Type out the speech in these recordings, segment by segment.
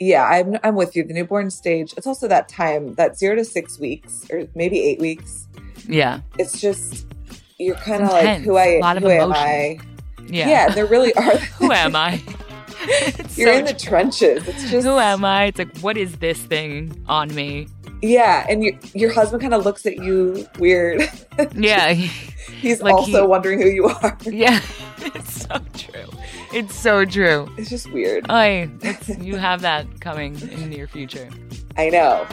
Yeah, I'm I'm with you. The newborn stage. It's also that time, that zero to six weeks, or maybe eight weeks. Yeah. It's just you're kind of like who I a lot of who am. I? Yeah. Yeah, there really are. Who am I? It's You're so in the true. trenches. It's just Who am I? It's like, what is this thing on me? Yeah, and your your husband kind of looks at you weird. Yeah. He's Like also he- wondering who you are. yeah. It's so true. It's so true. It's just weird. I, you have that coming in the near future. I know.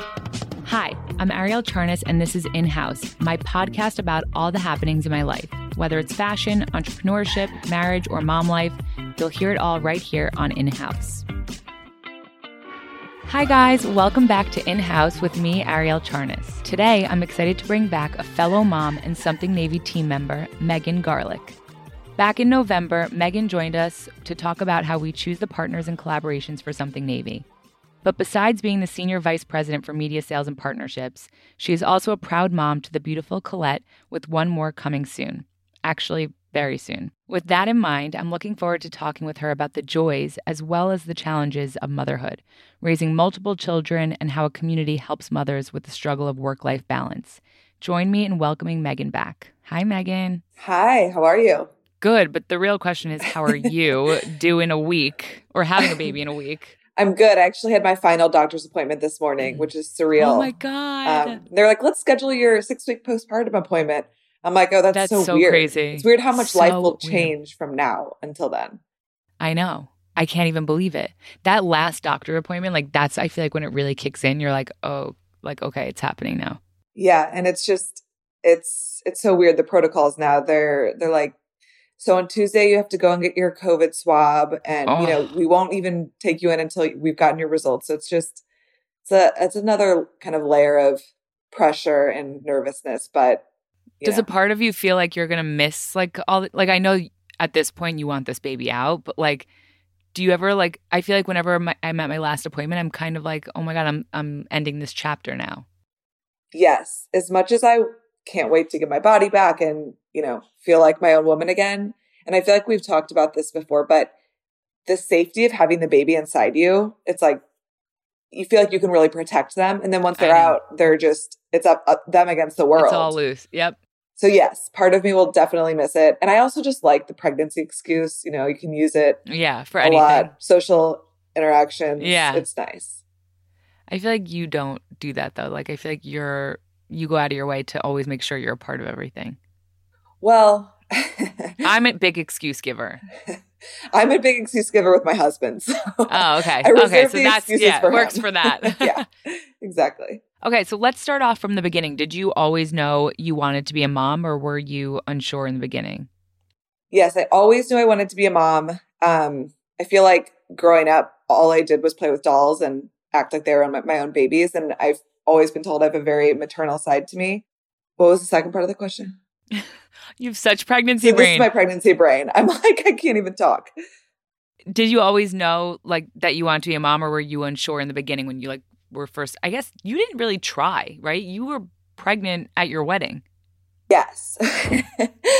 Hi, I'm Arielle Charnas, and this is In House, my podcast about all the happenings in my life. Whether it's fashion, entrepreneurship, marriage, or mom life, you'll hear it all right here on In House. Hi, guys. Welcome back to In House with me, Arielle Charnas. Today, I'm excited to bring back a fellow mom and Something Navy team member, Megan Garlick. Back in November, Megan joined us to talk about how we choose the partners and collaborations for Something Navy. But besides being the senior vice president for media sales and partnerships, she is also a proud mom to the beautiful Colette, with one more coming soon. Actually, very soon. With that in mind, I'm looking forward to talking with her about the joys as well as the challenges of motherhood, raising multiple children, and how a community helps mothers with the struggle of work life balance. Join me in welcoming Megan back. Hi, Megan. Hi, how are you? Good, but the real question is how are you doing a week or having a baby in a week? I'm good. I actually had my final doctor's appointment this morning, which is surreal. Oh my God. Um, they're like, let's schedule your six week postpartum appointment. I'm like, oh, that's, That's so, so weird. crazy. It's weird how much life So will weird. change from now until then. I know. I can't even believe it. That last doctor appointment, like that's I feel like when it really kicks in, you're like, oh, like okay, it's happening now. Yeah, and it's just it's it's so weird the protocols now. They're they're like so on Tuesday you have to go and get your COVID swab and you know, Oh. we won't even take you in until we've gotten your results. So it's just it's a it's another kind of layer of pressure and nervousness, but Does know. a part of you feel like you're gonna miss like all like I know at this point you want this baby out, but like do you ever like I feel like whenever my, I'm at my last appointment, I'm kind of like, oh my god, I'm I'm ending this chapter now. yes, as much as I can't wait to get my body back and, you know, feel like my own woman again. And I feel like we've talked about this before, but the safety of having the baby inside you, it's like you feel like you can really protect them. And then once they're out, they're just, it's up, up them against the world. It's all loose. Yep. So, yes, part of me will definitely miss it. And I also just like the pregnancy excuse. You know, you can use it Yeah, for a anything. lot, social interactions. Yeah. It's nice. I feel like you don't do that though. Like I feel like you're you go out of your way to always make sure you're a part of everything. Well, I'm a big excuse giver. I'm a big excuse giver with my husband. So Oh, okay. I Okay, so that's yeah, for works for that. yeah, exactly. Okay, so let's start off from the beginning. Did you always know you wanted to be a mom or were you unsure in the beginning? Yes, I always knew I wanted to be a mom. Um, I feel like growing up, all I did was play with dolls and act like they were my, my own babies. And I've always been told I have a very maternal side to me. What was the second part of the question? You have such pregnancy So this is my pregnancy brain. I'm like, I can't even talk. Did you always know like that you wanted to be a mom or were you unsure in the beginning when you like were first I guess you didn't really try, right? You were pregnant at your wedding. Yes.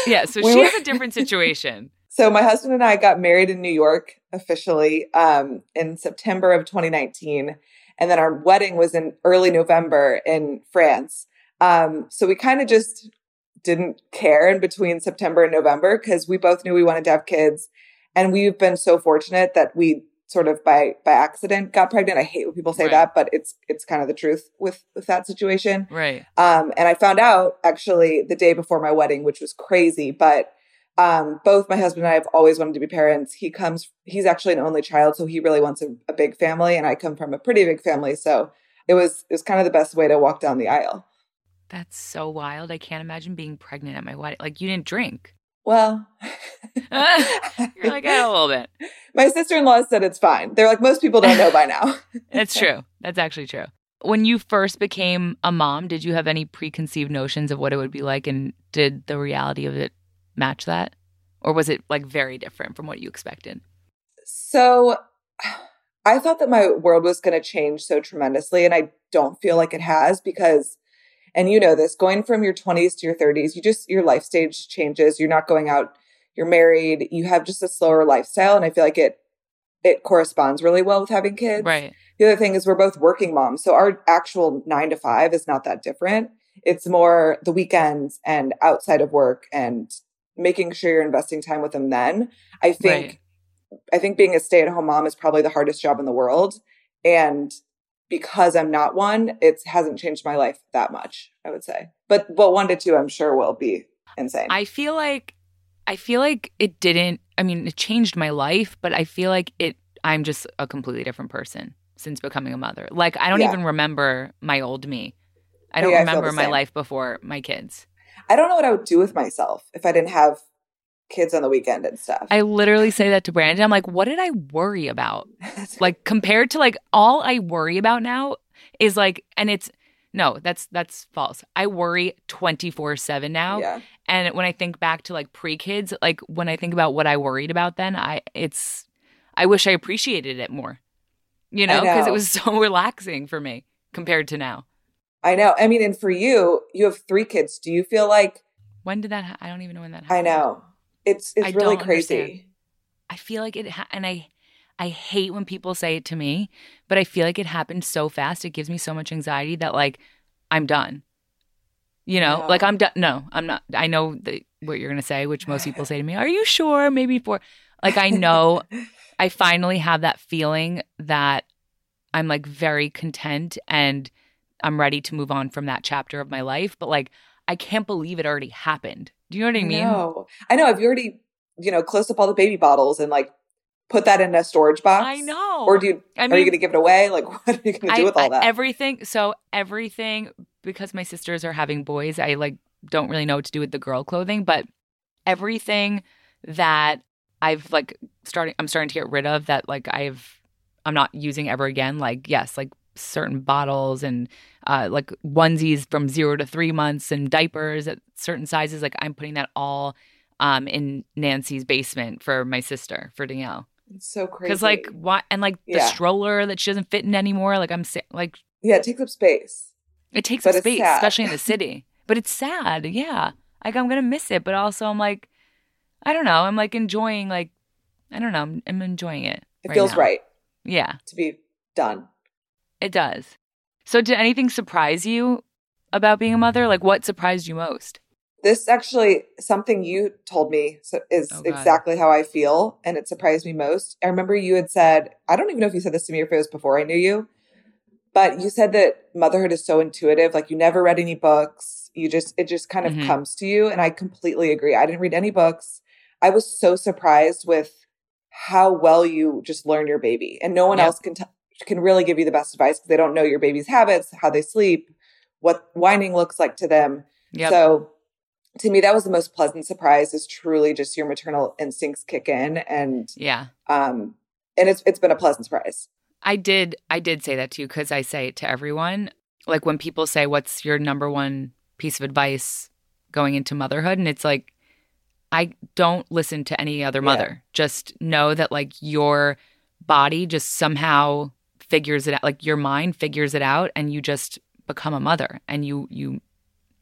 Yeah, so We she were- has a different situation. So my husband and I got married in New York officially um, in September of 2019, and then our wedding was in early November in France. Um, so we kind of just didn't care in between September and November because we both knew we wanted to have kids, and we've been so fortunate that we sort of by by accident got pregnant. I hate when people say Right. that, but it's it's kind of the truth with with that situation. Right. Um, and I found out actually the day before my wedding, which was crazy. But um, both my husband and I have always wanted to be parents. He comes, he's actually an only child, so he really wants a, a big family, and I come from a pretty big family. So it was it was kind of the best way to walk down the aisle. That's so wild. I can't imagine being pregnant at my wedding. Like you didn't drink. Well, You're like, "Yeah, a little bit. my sister in law said it's fine. They're like most people don't know by now. It's true. That's actually true. When you first became a mom, did you have any preconceived notions of what it would be like and did the reality of it match that? Or was it like very different from what you expected? So I thought that my world was going to change so tremendously, and I don't feel like it has because, and you know this, going from your 20s to your 30s, you just, your life stage changes. You're not going out, you're married, you have just a slower lifestyle. And I feel like it, it corresponds really well with having kids. Right. the other thing is we're both working moms. So our actual nine to five is not that different. It's more the weekends and outside of work and making sure you're investing time with them then. I think right. I think being a stay-at-home mom is probably the hardest job in the world. And because I'm not one, it hasn't changed my life that much, I would say. But but one to two I'm sure will be insane. I feel like I feel like it didn't I mean, it changed my life, but I feel like it I'm just a completely different person since becoming a mother. Like I don't yeah. even remember my old me. I oh, don't yeah, remember I my life before my kids. I don't know what I would do with myself if I didn't have kids on the weekend and stuff. I literally say that to Brandon. I'm like, what did I worry about? like compared to like all I worry about now is like and it's no, that's that's false. I worry 24/7 now. Yeah. And when I think back to like pre-kids, like when I think about what I worried about then, I it's I wish I appreciated it more. You know, because it was so relaxing for me compared to now. I know. I mean, and for you, you have three kids. Do you feel like when did that? Ha- I don't even know when that happened. I know. It's it's I really crazy. Understand. I feel like it, ha- and I I hate when people say it to me, but I feel like it happened so fast. It gives me so much anxiety that like I'm done. You know, like I'm done. No, I'm not. I know that what you're gonna say, which most people say to me. Are you sure? Maybe for like I know. I finally have that feeling that I'm like very content and I'm ready to move on from that chapter of my life. But like, I can't believe it already happened. Do you know what I mean? No, I know. Have you already, you know, closed up all the baby bottles and like put that in a storage box? I know. Or do you, I mean, are you going to give it away? Like, what are you going to do with all that? I, everything. So everything, because my sisters are having boys, I like don't really know what to do with the girl clothing, but everything that I've like starting, I'm starting to get rid of that like I've, I'm not using ever again. Like, yes, like certain bottles and uh, like onesies from zero to three months and diapers at certain sizes. Like I'm putting that all um, in Nancy's basement for my sister for Danielle. It's so crazy. Because like what and like the stroller that she doesn't fit in anymore. Like I'm like yeah, it takes up space. It takes but up space, especially in the city. But it's sad. Yeah, like I'm gonna miss it. But also I'm like, I don't know. I'm like enjoying like I don't know. I'm, I'm enjoying it. It right feels now. right. Yeah, to be done. It does. So, did anything surprise you about being a mother? Like, what surprised you most? This actually something you told me is oh, exactly how I feel, and it surprised me most. I remember you had said, I don't even know if you said this to me or if it was before I knew you, but you said that motherhood is so intuitive. Like, you never read any books. You just, it just kind of mm-hmm. comes to you. And I completely agree. I didn't read any books. I was so surprised with how well you just learn your baby, and no one yep. else can tell can really give you the best advice because they don't know your baby's habits, how they sleep, what whining looks like to them. Yep. So to me, that was the most pleasant surprise is truly just your maternal instincts kick in. And yeah. Um, and it's it's been a pleasant surprise. I did I did say that to you because I say it to everyone. Like when people say, What's your number one piece of advice going into motherhood? And it's like I don't listen to any other mother. Yeah. Just know that like your body just somehow figures it out like your mind figures it out and you just become a mother and you you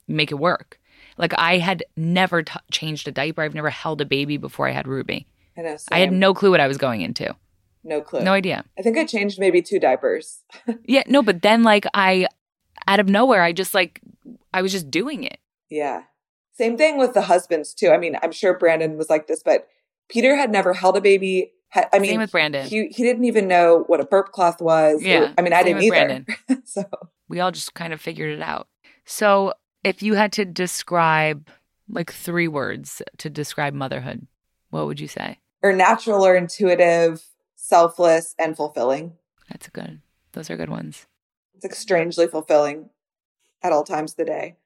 make it work. Like i had never t- changed a diaper. I've never held a baby before i had ruby. I, know, I had no clue what i was going into. No clue. No idea. I think i changed maybe two diapers. Yeah no but then like i out of nowhere i just like i was just doing it. Yeah. Same thing with the husbands too. I mean i'm sure brandon was like this but peter had never held a baby I mean, same with Brandon. He he didn't even know what a burp cloth was. Yeah, I mean, I didn't either. so we all just kind of figured it out. So if you had to describe like three words to describe motherhood, what would you say? Or natural, or intuitive, selfless, and fulfilling. That's a good. Those are good ones. It's like strangely fulfilling at all times of the day.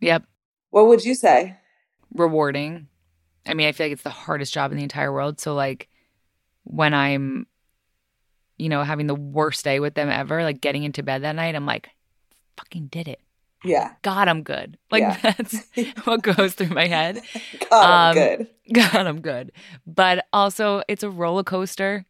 Yep. What would you say? Rewarding. I mean, I feel like it's the hardest job in the entire world. So like when I'm, you know, having the worst day with them ever, like getting into bed that night, I'm like, fucking did it. Yeah. God, I'm good. Like yeah. that's what goes through my head. God, I'm um, good. God, I'm good. But also, it's a roller coaster.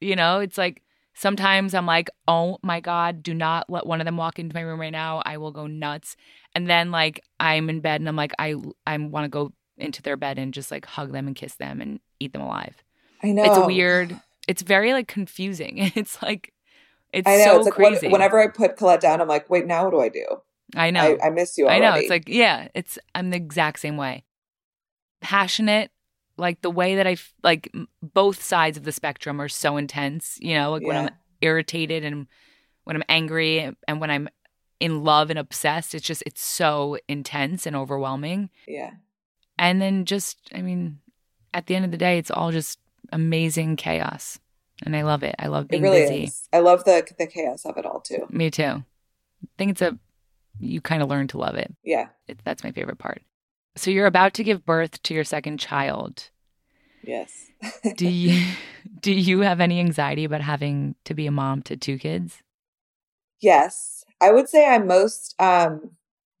You know, it's like sometimes I'm like, oh my God, do not let one of them walk into my room right now. I will go nuts. And then like I'm in bed and I'm like, I I want to go into their bed and just like hug them and kiss them and eat them alive. I know. It's weird. It's very like confusing. It's like It's I know. so it's like crazy. When, whenever I put Colette down, I'm like, wait, now what do I do? I know. I, I miss you I know. It's like, yeah, it's I'm the exact same way. Passionate, like the way that I like both sides of the spectrum are so intense. You know, like when I'm irritated and when I'm angry and when I'm in love and obsessed. It's just it's so intense and overwhelming. yeah. And then just, I mean, at the end of the day, it's all just amazing chaos, and I love it. I love It really busy. is. I love the the chaos of it all too. Me too. I think it's a you kind of learn to love it. Yeah. it. That's my favorite part. So you're about to give birth to your second child. Yes. Do you do you have any anxiety about having to be a mom to two kids? yes. I would say I'm most um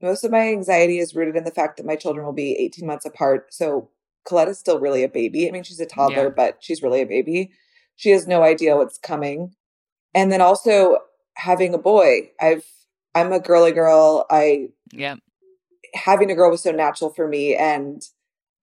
most of my anxiety is rooted in the fact that my children will be 18 months apart. So Colette is still really a baby. I mean, she's a toddler, Yeah. but she's really a baby. She has no idea what's coming. And then also having a boy. I've I'm a girly girl. I yeah. having a girl was so natural for me and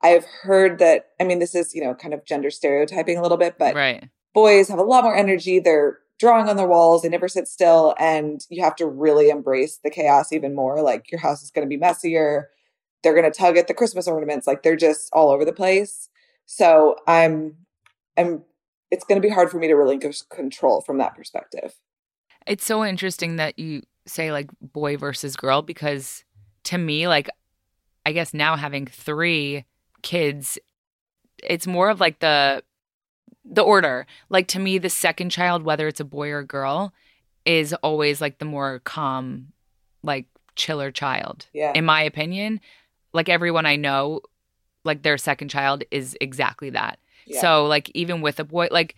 I've heard that I mean this is, you know, kind of gender stereotyping a little bit, but right. boys have a lot more energy. They're drawing on their walls, they never sit still, and you have to really embrace the chaos even more. Like your house is going to be messier. They're going to tug at the Christmas ornaments, like they're just all over the place. So I'm, I'm. It's going to be hard for me to relinquish control from that perspective. It's so interesting that you say like boy versus girl because to me, like, I guess now having three kids, it's more of like the the order. Like to me, the second child, whether it's a boy or a girl, is always like the more calm, like chiller child. Yeah, In my opinion, like everyone I know, like their second child is exactly that. yeah. So like even with a boy, like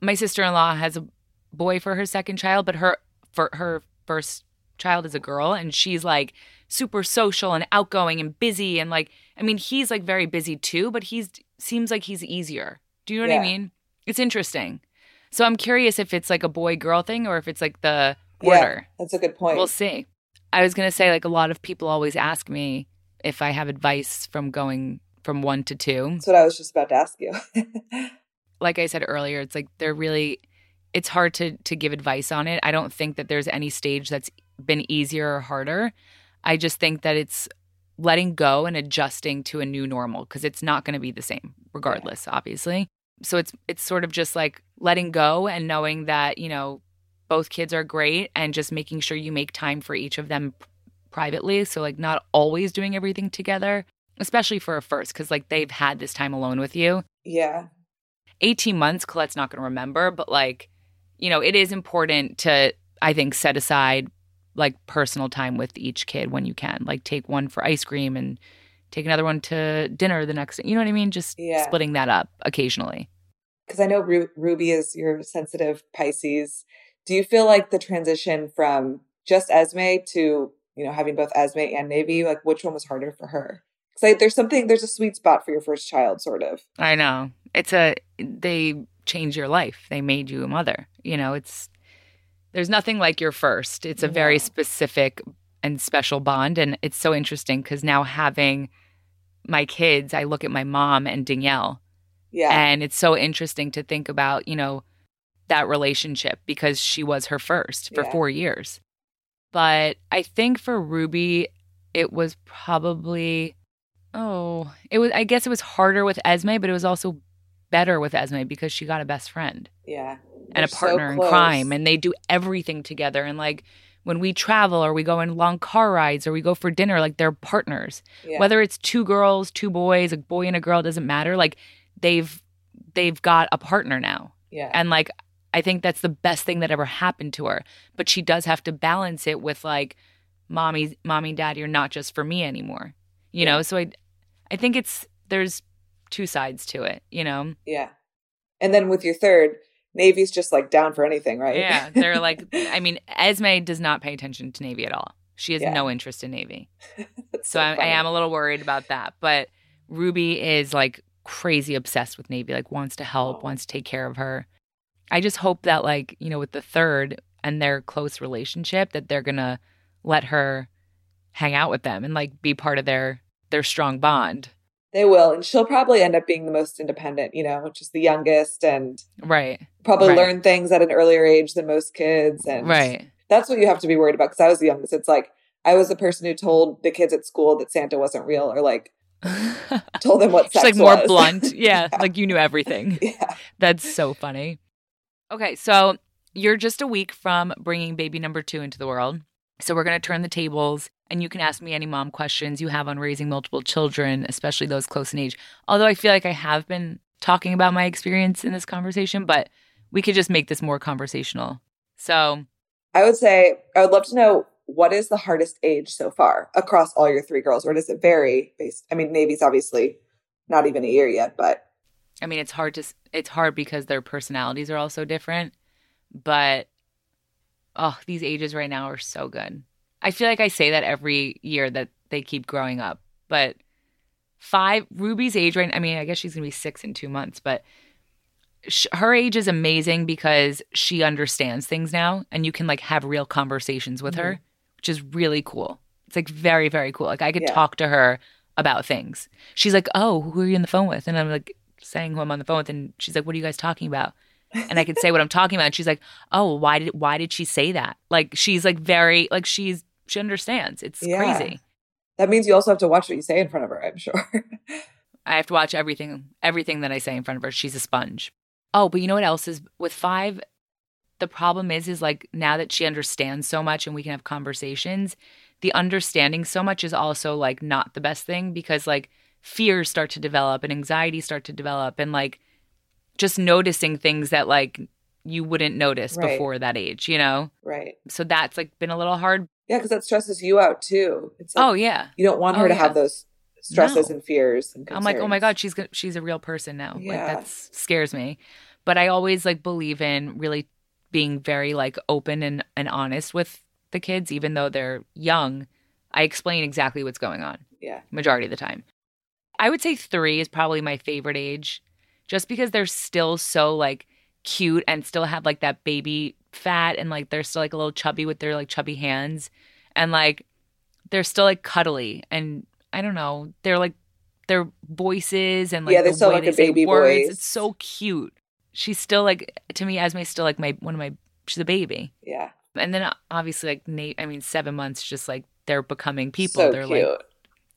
my sister in law has a boy for her second child, but her for her first child is a girl, and she's like super social and outgoing and busy, and like I mean he's like very busy too, but he's seems like he's easier. Do you know what I mean? It's interesting. So I'm curious if it's like a boy girl thing or if it's like the Yeah. order. that's a good point. We'll see. I was gonna say like a lot of people always ask me if I have advice from going from one to two that's what I was just about to ask you. like I said earlier, it's like they're really it's hard to to give advice on it. I don't think that there's any stage that's been easier or harder. I just think that it's letting go and adjusting to a new normal because it's not going to be the same regardless, obviously. So it's it's sort of just like letting go and knowing that, you know, both kids are great and just making sure you make time for each of them privately. So like not always doing everything together, especially for a first cuz like they've had this time alone with you. yeah, 18 months colette's not going to remember but like you know it is important to i think set aside like personal time with each kid when you can like take one for ice cream and take another one to dinner the next day. you know what i mean just Yeah. splitting that up occasionally because I know Ru- Ruby is your sensitive Pisces. Do you feel like the transition from just Esme to you know having both Esme and Navy, like which one was harder for her? Because like, there's something, there's a sweet spot for your first child, sort of. i know it's a they change your life they made you a mother you know it's there's nothing like your first it's a very specific and special bond and it's so interesting because now having my kids i look at my mom and danielle Yeah, And it's so interesting to think about, you know, that relationship because she was her first for Yeah. four years. But I think for Ruby, it was probably, oh, it was, I guess it was harder with Esme, but it was also better with Esme because she got a best friend yeah, and a They're so partner in crime and they do everything together. And like when we travel or we go on long car rides or we go for dinner, like they're partners yeah. whether it's two girls two boys a boy and a girl doesn't matter like they've they've got a partner now yeah, and like i think that's the best thing that ever happened to her but she does have to balance it with like mommy mommy and dad you're not just for me anymore you Yeah. know so i i think it's there's two sides to it you know yeah. And then with your third, Navy's just like down for anything, right? yeah they're like i mean esme does not pay attention to navy at all she has Yeah. no interest in navy That's So I, I am a little worried about that. But Ruby is like crazy obsessed with Navy, like wants to help, wants to take care of her. I just hope that, like, you know, with the third and their close relationship, that they're going to let her hang out with them and like be part of their their strong bond. They will. And she'll probably end up being the most independent, you know, which is the youngest and right. probably Right. learn things at an earlier age than most kids. And Right. that's what you have to be worried about. Cause I was the youngest. It's like I was the person who told the kids at school that Santa wasn't real or like told them what She's like more was. blunt. Yeah, like you knew everything. yeah. That's so funny. Okay, so you're just a week from bringing baby number two into the world. So we're going to turn the tables and you can ask me any mom questions you have on raising multiple children, especially those close in age. Although I feel like I have been talking about my experience in this conversation, but we could just make this more conversational. So, I would say I would love to know what is the hardest age so far across all your three girls, or does it vary based? I mean, Navy's obviously not even a year yet, but I mean, it's hard to it's hard because their personalities are all so different, but oh, these ages right now are so good. I feel like I say that every year that they keep growing up, but five Ruby's age right. I mean, I guess she's gonna be six in two months, but sh- her age is amazing because she understands things now, and you can like have real conversations with her, mm-hmm. which is really cool. It's like very very cool. Like I could Yeah. talk to her about things. She's like, "Oh, who are you on the phone with?" And I'm like saying who I'm on the phone with, and she's like, "What are you guys talking about?" And I could say what I'm talking about, and she's like, "Oh, why did why did she say that?" Like she's like very like she's she understands. It's Yeah. crazy. that means you also have to watch what you say in front of her. I'm sure. I have to watch everything everything that I say in front of her. She's a sponge. Oh, but you know what else is with five? The problem is is like now that she understands so much and we can have conversations, the understanding so much is also like not the best thing because like fears start to develop and anxiety start to develop and like just noticing things that like you wouldn't notice Right. before that age, you know? right. So that's like been a little hard. Yeah, because that stresses you out too. It's like oh yeah. you don't want her Oh, to yeah. have those stresses No. and fears. And I'm like, oh my god, she's she's a real person now. Like Yeah. that scares me. But I always like believe in really being very like open and and honest with the kids, even though they're young. I explain exactly what's going on Yeah, majority of the time. I would say three is probably my favorite age, just because they're still so like cute and still have like that baby fat and like they're still like a little chubby with their like chubby hands and like they're still like cuddly and I don't know they're like their voices and like Yeah, they the still way have, they like, a say baby words. voice. It's so cute. She's still like to me Esme's still like my one of my she's a baby yeah. and then obviously like Nate I mean seven months just like they're becoming people So they're cute. like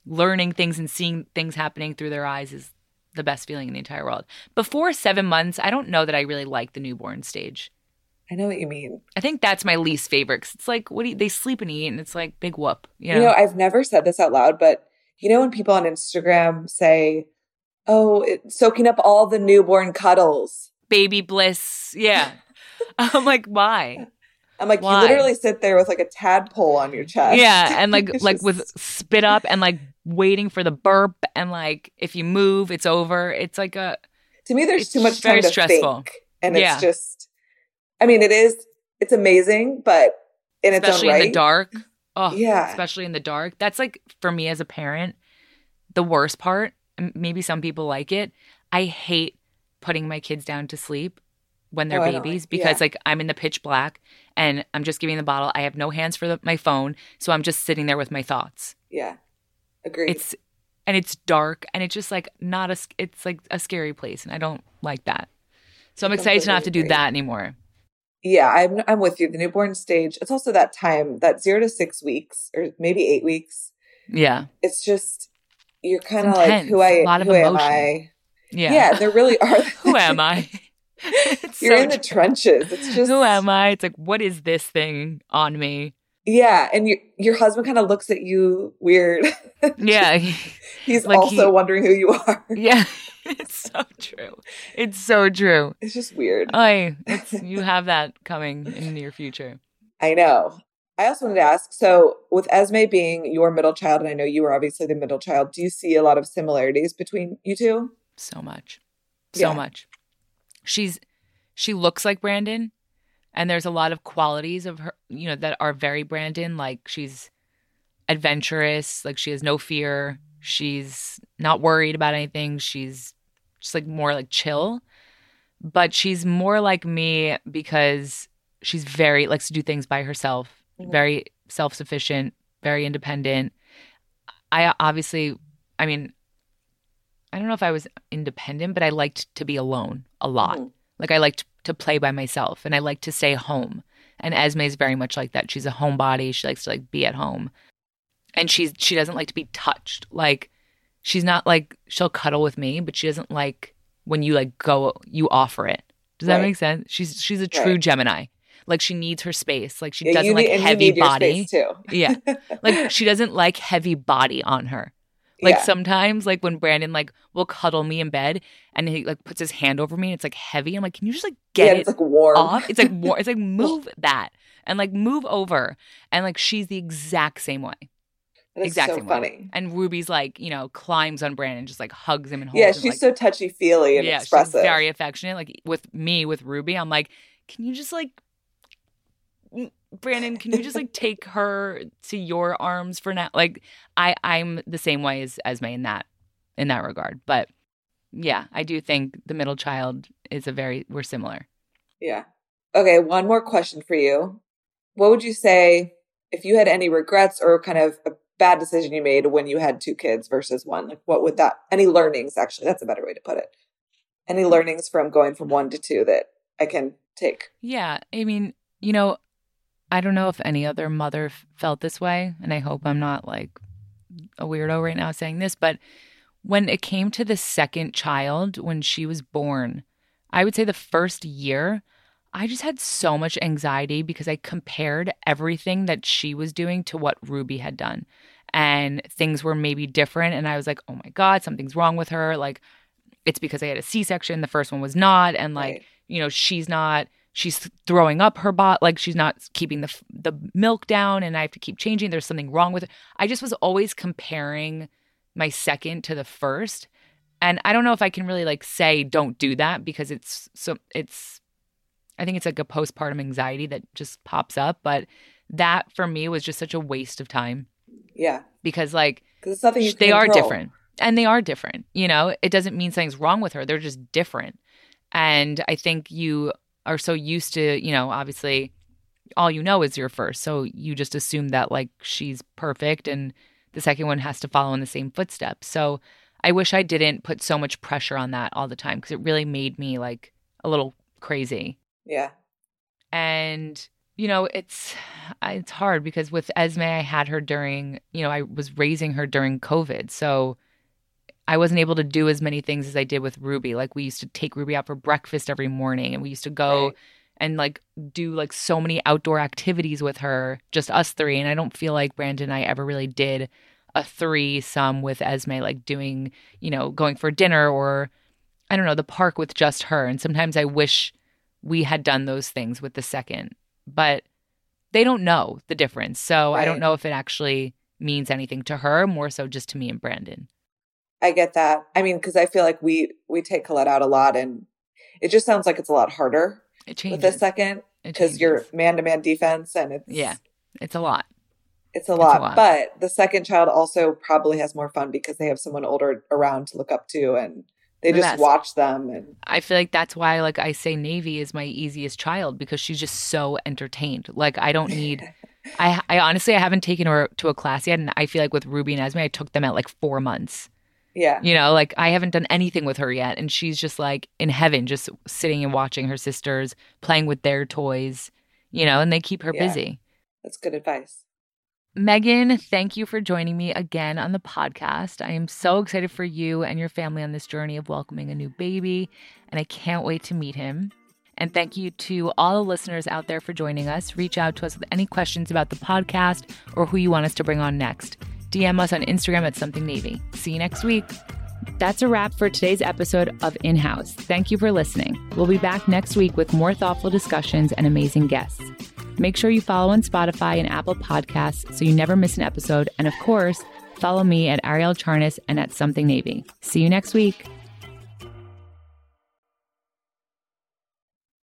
learning things and seeing things happening through their eyes is the best feeling in the entire world. Before seven months, I don't know that I really like the newborn stage. I know what you mean. I think that's my least favorite because it's like, what do you, they sleep and eat, and it's like big whoop. You know, You know, I've never said this out loud, but you know when people on Instagram say, "Oh, it, soaking up all the newborn cuddles," baby bliss. Yeah. I'm like, why? I'm like, Why? you literally sit there with like a tadpole on your chest. Yeah, and like It's like with spit up and like waiting for the burp and like if you move, it's over. It's like a to me, there's too much time to stressful. think, and Yeah. it's just. I mean, it is. It's amazing, but in its especially own right, in the dark. Oh, Yeah. Especially in the dark. That's like for me as a parent, the worst part. Maybe some people like it. I hate putting my kids down to sleep when they're Oh, babies like- because yeah. like I'm in the pitch black and I'm just giving the bottle. I have no hands for the, my phone, so I'm just sitting there with my thoughts. Yeah, agreed. It's and it's dark and it's just like not a It's like a scary place, and I don't like that. So I'm excited to not have to do that anymore. yeah, I'm. I'm with you. The newborn stage. It's also that time, that zero to six weeks, or maybe eight weeks. Yeah, It's just you're kind of like, who I, A lot of who am. I? yeah. Yeah, there really are. Who am I? It's You're so in the true. trenches. It's just Who am I? It's like, what is this thing on me? Yeah, and your your husband kind of looks at you weird. Yeah. He's Like also he- wondering who you are. yeah. It's so true. It's so true. It's just weird. I you have that coming in the near future. I know. I also wanted to ask so, with Esme being your middle child, and I know you were obviously the middle child, do you see a lot of similarities between you two? So much. So Yeah. much. She's she looks like Brandon and there's a lot of qualities of her, you know, that are very Brandon like she's adventurous, like she has no fear, she's not worried about anything, she's just like more like chill. But she's more like me because she's very likes to do things by herself, very self-sufficient, very independent. I obviously I mean I don't know if I was independent, but I liked to be alone a lot. Mm-hmm. Like I liked to play by myself and I liked to stay home. And Esme is very much like that. She's a homebody. She likes to like be at home. And she's she doesn't like to be touched. Like she's not like she'll cuddle with me, but she doesn't like when you like go you offer it. Does right. that make sense? She's she's a true right. Gemini. Like she needs her space. Like she yeah, doesn't like heavy body. too. yeah. Like she doesn't like heavy body on her. Like yeah. sometimes, like when Brandon like will cuddle me in bed and he like puts his hand over me and it's like heavy. I'm like, can you just like get yeah, it it's like warm. off? It's like warm. It's like move that and like move over. And like she's the exact same way. exact so same funny. Way. And Ruby's like, you know, climbs on Brandon, just like hugs him and holds yeah, him. she's like, so touchy feely and yeah, expressive. very affectionate. Like with me, with Ruby, I'm like, can you just like Brandon, can you just like take her to your arms for now? Like I I'm the same way as as Esme in that in that regard. But yeah, I do think the middle child is a very we're similar. Yeah. Okay, one more question for you. What would you say if you had any regrets or kind of a bad decision you made when you had two kids versus one? Like what would that any learnings actually, that's a better way to put it. Any learnings from going from one to two that I can take? Yeah. I mean, you know, I don't know if any other mother felt this way, and I hope I'm not like a weirdo right now saying this, but when it came to the second child, when she was born, I would say the first year, I just had so much anxiety because I compared everything that she was doing to what Ruby had done. And things were maybe different. And I was like, oh my God, something's wrong with her. Like, it's because I had a C section. The first one was not. And like, right. you know, she's not she's throwing up her bot like she's not keeping the the milk down and I have to keep changing there's something wrong with it. I just was always comparing my second to the first and I don't know if I can really like say don't do that because it's so it's I think it's like a postpartum anxiety that just pops up but that for me was just such a waste of time. Yeah. Because like Cuz nothing they are different. And they are different. You know, it doesn't mean something's wrong with her. They're just different. And I think you are so used to, you know, obviously all you know is your first. So you just assume that like she's perfect and the second one has to follow in the same footsteps. So I wish I didn't put so much pressure on that all the time because it really made me like a little crazy. Yeah. And you know, it's it's hard because with Esme I had her during, you know, I was raising her during COVID. So I wasn't able to do as many things as I did with Ruby. Like we used to take Ruby out for breakfast every morning and we used to go right. and like do like so many outdoor activities with her, just us three. And I don't feel like Brandon and I ever really did a three some with Esme, like doing, you know, going for dinner or I don't know, the park with just her. And sometimes I wish we had done those things with the second, but they don't know the difference. So right. I don't know if it actually means anything to her, more so just to me and Brandon. I get that. I mean, because I feel like we we take Colette out a lot, and it just sounds like it's a lot harder. It changes with the second because you're man to man defense, and it's yeah, it's a lot. It's a, lot, it's a lot. But the second child also probably has more fun because they have someone older around to look up to, and they the just watch them. And I feel like that's why, like I say, Navy is my easiest child because she's just so entertained. Like I don't need. I, I honestly I haven't taken her to a class yet, and I feel like with Ruby and Esme, I took them at like four months. Yeah. You know, like I haven't done anything with her yet. And she's just like in heaven, just sitting and watching her sisters playing with their toys, you know, and they keep her yeah. busy. That's good advice. Megan, thank you for joining me again on the podcast. I am so excited for you and your family on this journey of welcoming a new baby, and I can't wait to meet him. And thank you to all the listeners out there for joining us. Reach out to us with any questions about the podcast or who you want us to bring on next. DM us on Instagram at Something Navy. See you next week. That's a wrap for today's episode of In House. Thank you for listening. We'll be back next week with more thoughtful discussions and amazing guests. Make sure you follow on Spotify and Apple Podcasts so you never miss an episode. And of course, follow me at Arielle Charnas and at Something Navy. See you next week.